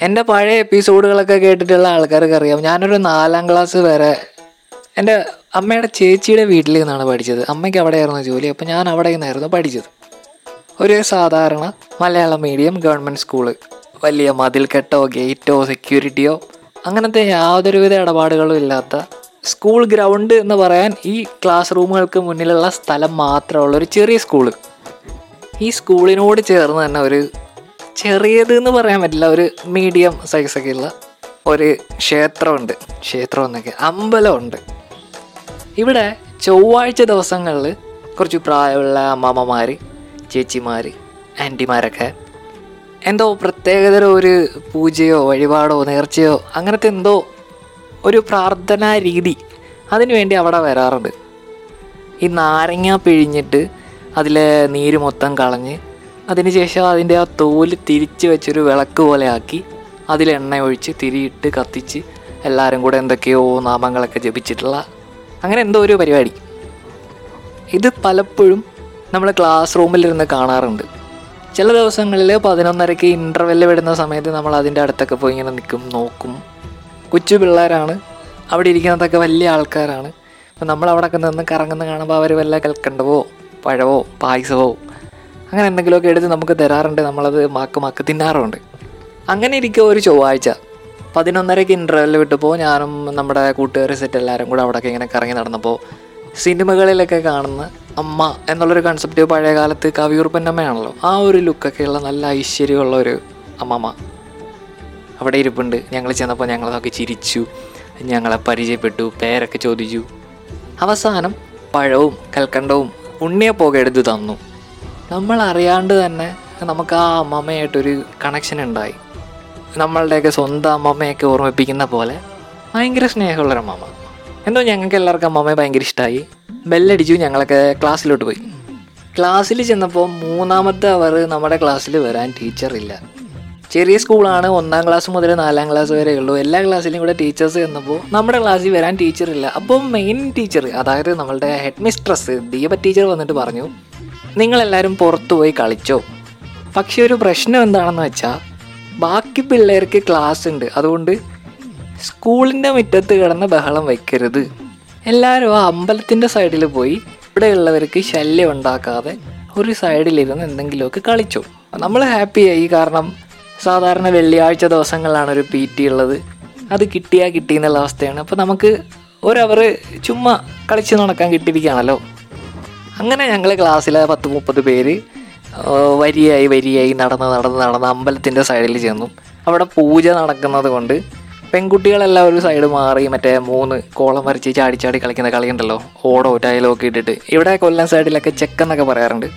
എന്റെ പഴയ എപ്പിസോഡുകളൊക്കെ കേട്ടിട്ടുള്ള ആൾക്കാർക്ക് അറിയാം. ഞാനൊരു നാലാം ക്ലാസ് വരെ എന്റെ അമ്മയുടെ ചേച്ചിയുടെ വീട്ടിൽ നിന്നാണ് പഠിച്ചത്. അമ്മയ്ക്ക് അവിടെയായിരുന്നു ജോലി. അപ്പോൾ ഞാൻ അവിടെ നിന്നായിരുന്നു പഠിച്ചത്. ഒരു സാധാരണ മലയാളം മീഡിയം ഗവൺമെന്റ് സ്കൂൾ വലിയ മതിൽക്കെട്ടോ ഗേറ്റോ സെക്യൂരിറ്റിയോ അങ്ങനത്തെ യാതൊരുവിധ ഇടപാടുകളും ഇല്ലാത്ത സ്കൂൾ ഗ്രൗണ്ട് എന്ന് പറയാൻ ഈ ക്ലാസ് റൂമുകൾക്ക് മുന്നിലുള്ള സ്ഥലം മാത്രമുള്ള ഒരു ചെറിയ സ്കൂൾ ഈ സ്കൂളിനോട് ചേർന്ന് തന്നെ ഒരു ചെറിയത് എന്ന് പറയാൻ പറ്റില്ല. ഒരു മീഡിയം സൈസൊക്കെ ഉള്ള ഒരു ക്ഷേത്രമുണ്ട്. ക്ഷേത്രം എന്നൊക്കെ. അമ്പലമുണ്ട്. ഇവിടെ ചൊവ്വാഴ്ച ദിവസങ്ങളിൽ കുറച്ച് പ്രായമുള്ള അമ്മമ്മമാർ ചേച്ചിമാർ ആന്റിമാരൊക്കെ എന്തോ പ്രത്യേകതര ഒരു പൂജയോ വഴിപാടോ നേർച്ചയോ അങ്ങനത്തെ എന്തോ ഒരു പ്രാർത്ഥനാ രീതി അതിനു വേണ്ടി അവിടെ വരാറുണ്ട്. ഈ നാരങ്ങ പിഴിഞ്ഞിട്ട് അതിലെ നീര് മൊത്തം കളഞ്ഞ് അതിനുശേഷം അതിന്റെ ആ തോൽ തിരിച്ച് വെച്ചൊരു വിളക്ക് പോലെ ആക്കി അതിൽ എണ്ണ ഒഴിച്ച് തിരിയിട്ട് കത്തിച്ച് എല്ലാവരും കൂടെ എന്തൊക്കെയോ നാമങ്ങളൊക്കെ ജപിച്ചിട്ടുള്ള അങ്ങനെ എന്തോ ഒരു പരിപാടി. ഇത് പലപ്പോഴും നമ്മൾ ക്ലാസ് റൂമിലിരുന്ന് കാണാറുണ്ട്. ചില ദിവസങ്ങളിൽ പതിനൊന്നരയ്ക്ക് ഇന്റർവെല്ല് വിടുന്ന സമയത്ത് നമ്മൾ അതിന്റെ അടുത്തൊക്കെ പോയി ഇങ്ങനെ നിൽക്കും നോക്കും. കൊച്ചു പിള്ളേരാണ്. അവിടെ ഇരിക്കുന്നതൊക്കെ വലിയ ആൾക്കാരാണ്. അപ്പം നമ്മൾ അവിടെയൊക്കെ നിന്ന് കറങ്ങുന്ന കാണുമ്പോൾ അവർ വല്ല കൽക്കണ്ടവോ പഴവോ പായസമോ അങ്ങനെ എന്തെങ്കിലുമൊക്കെ എടുത്ത് നമുക്ക് തരാറുണ്ട് നമ്മളത് മാക്ക് മാക്ക് തിന്നാറുണ്ട്. അങ്ങനെ ഇരിക്കുക ഒരു ചൊവ്വാഴ്ച പതിനൊന്നരയ്ക്ക് ഇന്റർവെല്ലിൽ വിട്ടപ്പോൾ ഞാനും നമ്മുടെ കൂട്ടുകാർ സെറ്റ് എല്ലാവരും കൂടെ അവിടെയൊക്കെ ഇങ്ങനെ കറങ്ങി നടന്നപ്പോൾ സിനിമകളിലൊക്കെ കാണുന്ന അമ്മ എന്നുള്ളൊരു കൺസെപ്റ്റ് പഴയ കാലത്ത് കവിയൂർ പൊന്നമ്മയാണല്ലോ ആ ഒരു ലുക്കൊക്കെയുള്ള നല്ല ഐശ്വര്യമുള്ള ഒരു അമ്മമ്മ. അവിടെ ഇരിപ്പുണ്ട്. ഞങ്ങൾ ചെന്നപ്പോൾ ഞങ്ങളതൊക്കെ ചിരിച്ചു. ഞങ്ങളെ പരിചയപ്പെട്ടു പേരൊക്കെ ചോദിച്ചു. അവസാനം പഴവും കൽക്കണ്ടവും ഉണ്ണിയപ്പോകെ എടുത്ത് തന്നു. നമ്മൾ അറിയാണ്ട് തന്നെ നമുക്ക് ആ അമ്മമ്മയായിട്ടൊരു കണക്ഷൻ ഉണ്ടായി. നമ്മളുടെയൊക്കെ സ്വന്തം അമ്മമ്മയൊക്കെ ഓർമ്മിപ്പിക്കുന്ന പോലെ ഭയങ്കര സ്നേഹമുള്ളൊരു അമ്മമ്മ. എന്തോ ഞങ്ങൾക്ക് എല്ലാവർക്കും അമ്മമ്മയെ ഭയങ്കര ഇഷ്ടമായി ബെല്ലടിച്ചു ഞങ്ങളൊക്കെ ക്ലാസ്സിലോട്ട് പോയി. ക്ലാസ്സിൽ ചെന്നപ്പോൾ മൂന്നാമത്തെ അവർ നമ്മുടെ ക്ലാസ്സിൽ വരാൻ ടീച്ചറില്ല ചെറിയ സ്കൂളാണ് ഒന്നാം ക്ലാസ് മുതൽ നാലാം ക്ലാസ് വരെ ഉള്ളൂ. എല്ലാ ക്ലാസ്സിലും കൂടെ ടീച്ചേഴ്സ് ചെന്നപ്പോൾ നമ്മുടെ ക്ലാസ്സിൽ വരാൻ ടീച്ചറില്ല അപ്പോൾ മെയിൻ ടീച്ചർ അതായത് നമ്മളുടെ ഹെഡ് മിസ്ട്രസ് ദീപ ടീച്ചർ വന്നിട്ട് പറഞ്ഞു നിങ്ങളെല്ലാവരും പുറത്തു പോയി കളിച്ചോ? പക്ഷെ ഒരു പ്രശ്നം എന്താണെന്ന് വെച്ചാൽ ബാക്കി പിള്ളേർക്ക് ക്ലാസ് ഉണ്ട്. അതുകൊണ്ട് സ്കൂളിന്റെ മുറ്റത്ത് കിടന്ന് ബഹളം വയ്ക്കരുത് എല്ലാവരും ആ അമ്പലത്തിന്റെ സൈഡിൽ പോയി ഇവിടെയുള്ളവർക്ക് ശല്യം ഉണ്ടാക്കാതെ ഒരു സൈഡിലിരുന്ന് എന്തെങ്കിലുമൊക്കെ കളിച്ചു. നമ്മൾ ഹാപ്പിയായി കാരണം സാധാരണ വെള്ളിയാഴ്ച ദിവസങ്ങളിലാണ് ഒരു പി ടി ഉള്ളത്. അത് കിട്ടിയാൽ കിട്ടി എന്നുള്ള അവസ്ഥയാണ്. അപ്പോൾ നമുക്ക് ഒരവർ ചുമ്മാ കളിച്ച് നടക്കാൻ കിട്ടിയിരിക്കുകയാണല്ലോ. അങ്ങനെ ഞങ്ങൾ ക്ലാസ്സിലെ പത്ത് മുപ്പത് പേര് വരിയായി വരിയായി നടന്ന് നടന്ന് നടന്ന് അമ്പലത്തിന്റെ സൈഡിൽ ചെന്നു. അവിടെ പൂജ നടക്കുന്നത് കൊണ്ട് പെൺകുട്ടികളെല്ലാം ഒരു സൈഡ് മാറി മറ്റേ മൂന്ന് കോളം വരച്ച് ചാടി ചാടി കളിക്കുന്ന കളിയുണ്ടല്ലോ ഓടോ ടൈലോ ഒക്കെ ഇട്ടിട്ട്. ഇവിടെ കൊല്ലം സൈഡിലൊക്കെ ചെക്കെന്നൊക്കെ പറയാറുണ്ട്.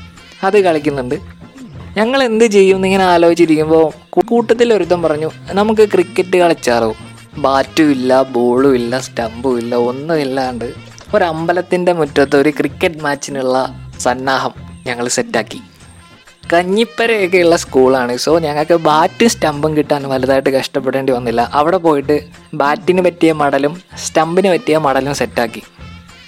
അത് കളിക്കുന്നുണ്ട്. ഞങ്ങൾ എന്ത് ചെയ്യും എന്നിങ്ങനെ ആലോചിച്ചിരിക്കുമ്പോൾ കൂട്ടത്തിൽ ഒരുത്തൻ പറഞ്ഞു നമുക്ക് ക്രിക്കറ്റ് കളിച്ചാലോ? ബാറ്റും ഇല്ല ബോളും ഇല്ല സ്റ്റമ്പും ഇല്ല ഒന്നും ഇല്ലാണ്ട് ഒരു അമ്പലത്തിന്റെ മുറ്റത്ത് ഒരു ക്രിക്കറ്റ് മാച്ചിനുള്ള സന്നാഹം ഞങ്ങൾ സെറ്റാക്കി. കഞ്ഞിപ്പരയൊക്കെയുള്ള സ്കൂളാണ്. സോ ഞങ്ങൾക്ക് ബാറ്റും സ്റ്റമ്പും കിട്ടാൻ വലുതായിട്ട് കഷ്ടപ്പെടേണ്ടി വന്നില്ല. അവിടെ പോയിട്ട് ബാറ്റിന് പറ്റിയ മടലും സ്റ്റമ്പിന് പറ്റിയ മടലും സെറ്റാക്കി.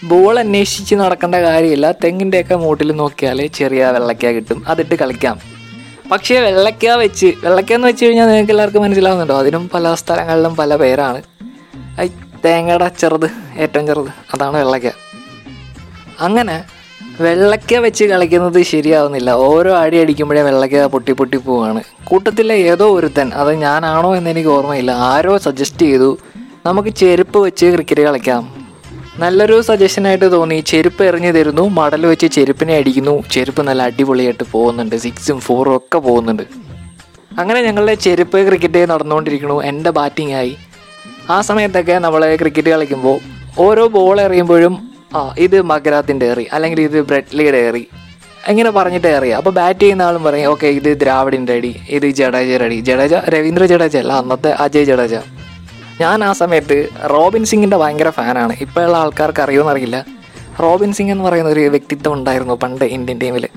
ബോൾ അന്വേഷിച്ച് നടക്കേണ്ട കാര്യമില്ല. തെങ്ങിന്റെയൊക്കെ മൂട്ടിൽ നോക്കിയാൽ ചെറിയ വെള്ളക്ക കിട്ടും. അതിട്ട് കളിക്കാം. പക്ഷേ വെള്ളക്ക വെച്ച് വെള്ളക്ക എന്ന് വെച്ച് കഴിഞ്ഞാൽ നിങ്ങൾക്ക് എല്ലാവർക്കും മനസ്സിലാവുന്നുണ്ടോ? അതിനും പല സ്ഥലങ്ങളിലും പല പേരാണ്. ഐ തേങ്ങയുടെ ചെറുത് ഏറ്റവും ചെറുത്. അതാണ് വെള്ളയ്ക്ക. അങ്ങനെ വെള്ളയ്ക്ക വെച്ച് കളിക്കുന്നത് ശരിയാവുന്നില്ല. ഓരോ അടി അടിക്കുമ്പോഴേ വെള്ളയ്ക്ക പൊട്ടി പൊട്ടി പോവാണ്. കൂട്ടത്തിലെ ഏതോ ഒരുത്തൻ അത് ഞാനാണോ എന്ന് എനിക്ക് ഓർമ്മയില്ല ആരോ സജസ്റ്റ് ചെയ്തു നമുക്ക് ചെരുപ്പ് വെച്ച് ക്രിക്കറ്റ് കളിക്കാം. നല്ലൊരു സജഷനായിട്ട് തോന്നി. ചെരുപ്പ് എറിഞ്ഞു തരുന്നു മടൽ വെച്ച് ചെരുപ്പിനെ അടിക്കുന്നു. ചെരുപ്പ് നല്ല അടിപൊളിയായിട്ട് പോകുന്നുണ്ട്. സിക്സും ഫോറും ഒക്കെ പോകുന്നുണ്ട്. അങ്ങനെ ഞങ്ങളുടെ ചെരുപ്പ് ക്രിക്കറ്റ് നടന്നുകൊണ്ടിരിക്കണു എന്റെ ബാറ്റിംഗ് ആയി. ആ സമയത്തൊക്കെ നമ്മൾ ക്രിക്കറ്റ് കളിക്കുമ്പോൾ ഓരോ ബോൾ എറിയുമ്പോഴും ആ ഇത് മഗ്രാത്തിന്റെ എറി അല്ലെങ്കിൽ ഇത് ബ്രെഡ്ലിയുടെ എറി ഇങ്ങനെ പറഞ്ഞിട്ട് എറിയാം അപ്പോൾ ബാറ്റ് ചെയ്യുന്ന ആളും പറയും ഓക്കെ ഇത് ദ്രാവിഡിന്റെ അടി ഇത് ജഡേജയുടെ അടി. ജഡേജ രവീന്ദ്ര ജഡേജ അല്ല അന്നത്തെ അജയ് ജഡേജ. ഞാൻ ആ സമയത്ത് റോബിൻ സിംഗിന്റെ ഭയങ്കര ഫാനാണ്. ഇപ്പോഴുള്ള ആൾക്കാർക്ക് അറിയുമെന്നറിയില്ല റോബിൻ സിംഗ് എന്ന് പറയുന്ന ഒരു വ്യക്തിത്വം ഉണ്ടായിരുന്നു പണ്ട് ഇന്ത്യൻ ടീമിൽ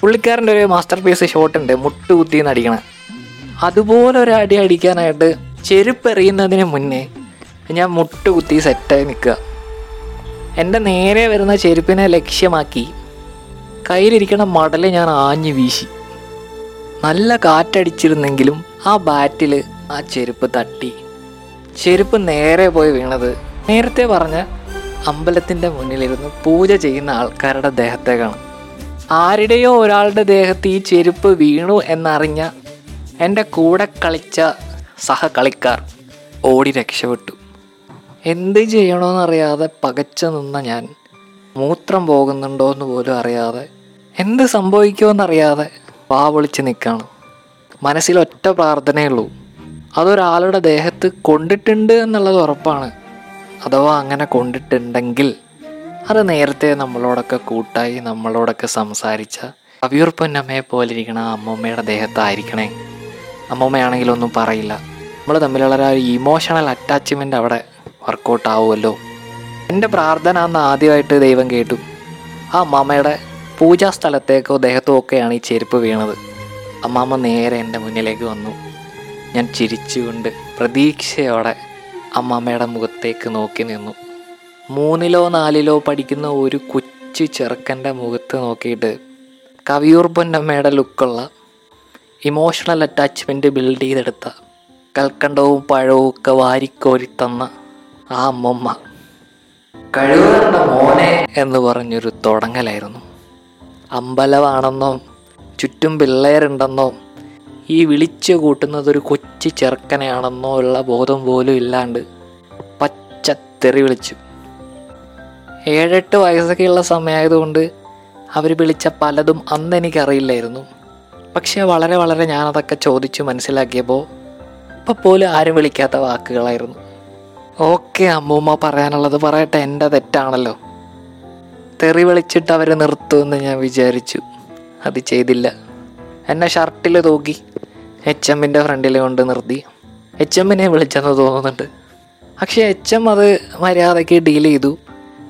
പുള്ളിക്കാരന്റെ ഒരു മാസ്റ്റർ പീസ് ഷോട്ടുണ്ട് മുട്ടുകുത്തി എന്ന് അടിക്കണ. അതുപോലെ ഒരു അടി അടിക്കാനായിട്ട് ചെരുപ്പ് എറിയുന്നതിന് മുന്നേ ഞാൻ മുട്ടുകുത്തി സെറ്റായി നിൽക്കുക. എന്റെ നേരെ വരുന്ന ചെരുപ്പിനെ ലക്ഷ്യമാക്കി കയ്യിലിരിക്കണ മടൽ ഞാൻ ആഞ്ഞു വീശി. നല്ല കാറ്റടിച്ചിരുന്നെങ്കിലും ആ ബാറ്റിൽ ആ ചെരുപ്പ് തട്ടി. ചെരുപ്പ് നേരെ പോയി വീണത് നേരത്തെ പറഞ്ഞ അമ്പലത്തിന്റെ മുന്നിലിരുന്ന് പൂജ ചെയ്യുന്ന ആൾക്കാരുടെ കാണും. ആരുടെയോ ഒരാളുടെ ദേഹത്ത് ഈ ചെരുപ്പ് വീണു എന്നറിഞ്ഞ എന്റെ കൂടെ കളിച്ച സഹകളിക്കാർ ഓടി രക്ഷപ്പെട്ടു. എന്ത് ചെയ്യണമെന്നറിയാതെ പകച്ചു നിന്ന ഞാൻ. മൂത്രം പോകുന്നുണ്ടോ എന്ന് പോലും അറിയാതെ എന്ത് സംഭവിക്കുമെന്നറിയാതെ വാ വിളിച്ച് നിൽക്കുകയാണ് മനസ്സിൽ ഒറ്റ പ്രാർത്ഥനയുള്ളൂ. അതൊരാളുടെ ദേഹത്ത് കൊണ്ടിട്ടുണ്ട് എന്നുള്ളത് ഉറപ്പാണ്. അഥവാ അങ്ങനെ കൊണ്ടിട്ടുണ്ടെങ്കിൽ അത് നേരത്തെ നമ്മളോടൊക്കെ കൂട്ടായി നമ്മളോടൊക്കെ സംസാരിച്ച അവിയൂർ പൊന്നമ്മയെ പോലിരിക്കണ അമ്മമ്മയുടെ ദേഹത്തായിരിക്കണേ. അമ്മമ്മയാണെങ്കിൽ ഒന്നും പറയില്ല. നമ്മൾ തമ്മിലുള്ള ഒരു ഇമോഷണൽ അറ്റാച്ച്മെന്റ് അവിടെ വർക്കൗട്ട് ആവുമല്ലോ. എന്റെ പ്രാർത്ഥന അന്ന് ആദ്യമായിട്ട് ദൈവം കേട്ടു. ആ അമ്മാമ്മയുടെ പൂജാ സ്ഥലത്തേക്കോ ദേഹത്തോ ഒക്കെയാണ് ഈ ചെരുപ്പ് വീണത്. അമ്മാമ്മ നേരെ എന്റെ മുന്നിലേക്ക് വന്നു. ഞാൻ ചിരിച്ചുകൊണ്ട് പ്രതീക്ഷയോടെ അമ്മാമ്മയുടെ മുഖത്തേക്ക് നോക്കി നിന്നു. മൂന്നിലോ നാലിലോ പഠിക്കുന്ന ഒരു കൊച്ചു ചെറുക്കന്റെ മുഖത്ത് നോക്കിയിട്ട് കവിയൂർ പൊന്നമ്മയുടെ ലുക്കുള്ള ഇമോഷണൽ അറ്റാച്ച്മെന്റ് ബിൽഡ് ചെയ്തെടുത്ത കൽക്കണ്ടവും പഴവും ഒക്കെ വാരിക്കോരി തന്ന ആ അമ്മമ്മ. കഴിവുകളുടെ മോനെ എന്ന് പറഞ്ഞൊരു തുടങ്ങലായിരുന്നു. അമ്പലമാണെന്നോ ചുറ്റും പിള്ളേരുണ്ടെന്നോ ഈ വിളിച്ചു കൂട്ടുന്നതൊരു കൊച്ചു ചെറുക്കനെയാണെന്നോ ഉള്ള ബോധം പോലും ഇല്ലാണ്ട് പച്ചത്തെറി വിളിച്ചു. ഏഴെട്ട് വയസ്സൊക്കെയുള്ള സമയമായതുകൊണ്ട് അവർ വിളിച്ച പലതും അന്ന് എനിക്കറിയില്ലായിരുന്നു. പക്ഷേ വളരെ വളരെ ഞാനതൊക്കെ ചോദിച്ചു മനസ്സിലാക്കിയപ്പോൾ ഇപ്പം പോലും ആരും വിളിക്കാത്ത വാക്കുകളായിരുന്നു. ഓക്കെ അമ്മൂമ്മ പറയാനുള്ളത് പറയട്ടെ എന്റെ തെറ്റാണല്ലോ. തെറി വിളിച്ചിട്ട് അവരെ നിർത്തുമെന്ന് ഞാൻ വിചാരിച്ചു. അത് ചെയ്തില്ല. എന്നെ ഷർട്ടിൽ തൂക്കി എച്ച് എമ്മിന്റെ ഫ്രണ്ടിൽ കൊണ്ട് നിർത്തി. എച്ച് എമ്മിനെ വിളിച്ചെന്ന് തോന്നുന്നുണ്ട്. പക്ഷേ എച്ച് എം അത് മര്യാദയ്ക്ക് ഡീൽ ചെയ്തു.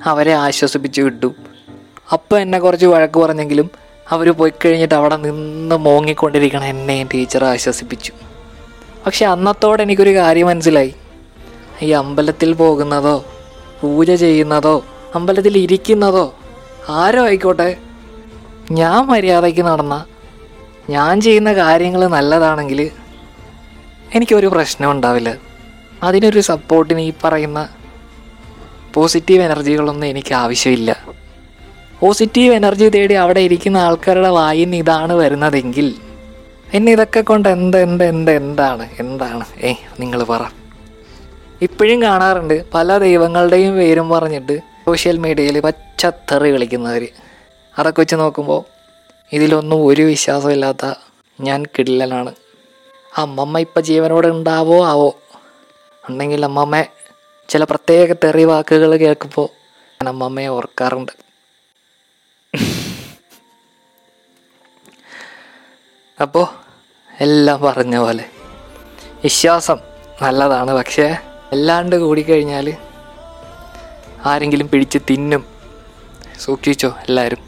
അവരെ ആശ്വസിപ്പിച്ച് വിട്ടു. അപ്പം എന്നെ കുറച്ച് വഴക്ക് പറഞ്ഞെങ്കിലും അവർ പോയി കഴിഞ്ഞിട്ട് അവിടെ നിന്ന് മോങ്ങിക്കൊണ്ടിരിക്കണം എന്നെയും ടീച്ചർ ആശ്വസിപ്പിച്ചു. പക്ഷെ അന്നത്തോടെ എനിക്കൊരു കാര്യം മനസ്സിലായി. ഈ അമ്പലത്തിൽ പോകുന്നതോ പൂജ ചെയ്യുന്നതോ അമ്പലത്തിൽ ഇരിക്കുന്നതോ ആരോ ആയിക്കോട്ടെ. ഞാൻ മര്യാദയ്ക്ക് നടന്ന ഞാൻ ചെയ്യുന്ന കാര്യങ്ങൾ നല്ലതാണെങ്കിൽ എനിക്കൊരു പ്രശ്നം ഉണ്ടാവില്ല. അതിനൊരു സപ്പോർട്ടിന് ഈ പറയുന്ന പോസിറ്റീവ് എനർജികളൊന്നും എനിക്ക് ആവശ്യമില്ല. പോസിറ്റീവ് എനർജി തേടി അവിടെ ഇരിക്കുന്ന ആൾക്കാരുടെ വായിൽ നിന്ന് ഇതാണ് വരുന്നതെങ്കിൽ എന്നെ ഇതൊക്കെ കൊണ്ട് എന്ത് എന്ത് എന്ത് എന്താണ് എന്താണ്? ഏ നിങ്ങൾ പറ. ഇപ്പോഴും കാണാറുണ്ട് പല ദൈവങ്ങളുടെയും പേരും പറഞ്ഞിട്ട് സോഷ്യൽ മീഡിയയിൽ പച്ചത്തെറി കളിക്കുന്നവർ അതൊക്കെ വെച്ച് നോക്കുമ്പോൾ ഇതിലൊന്നും ഒരു വിശ്വാസമില്ലാത്ത ഞാൻ കിടിലനാണ്. അമ്മമ്മ ഇപ്പം ജീവനോടെ ഉണ്ടാവോ? ആവോ? ഉണ്ടെങ്കിൽ അമ്മമ്മ ചില പ്രത്യേക തെറി വാക്കുകൾ കേൾക്കുമ്പോൾ ഞാൻ അമ്മമ്മയെ ഓർക്കാറുണ്ട്. അപ്പോൾ എല്ലാം പറഞ്ഞ പോലെ. വിശ്വാസം നല്ലതാണ് പക്ഷേ അല്ലാണ്ട് കൂടിക്കഴിഞ്ഞാൽ ആരെങ്കിലും പിടിച്ച് തിന്നും. സൂക്ഷിച്ചോ എല്ലാവരും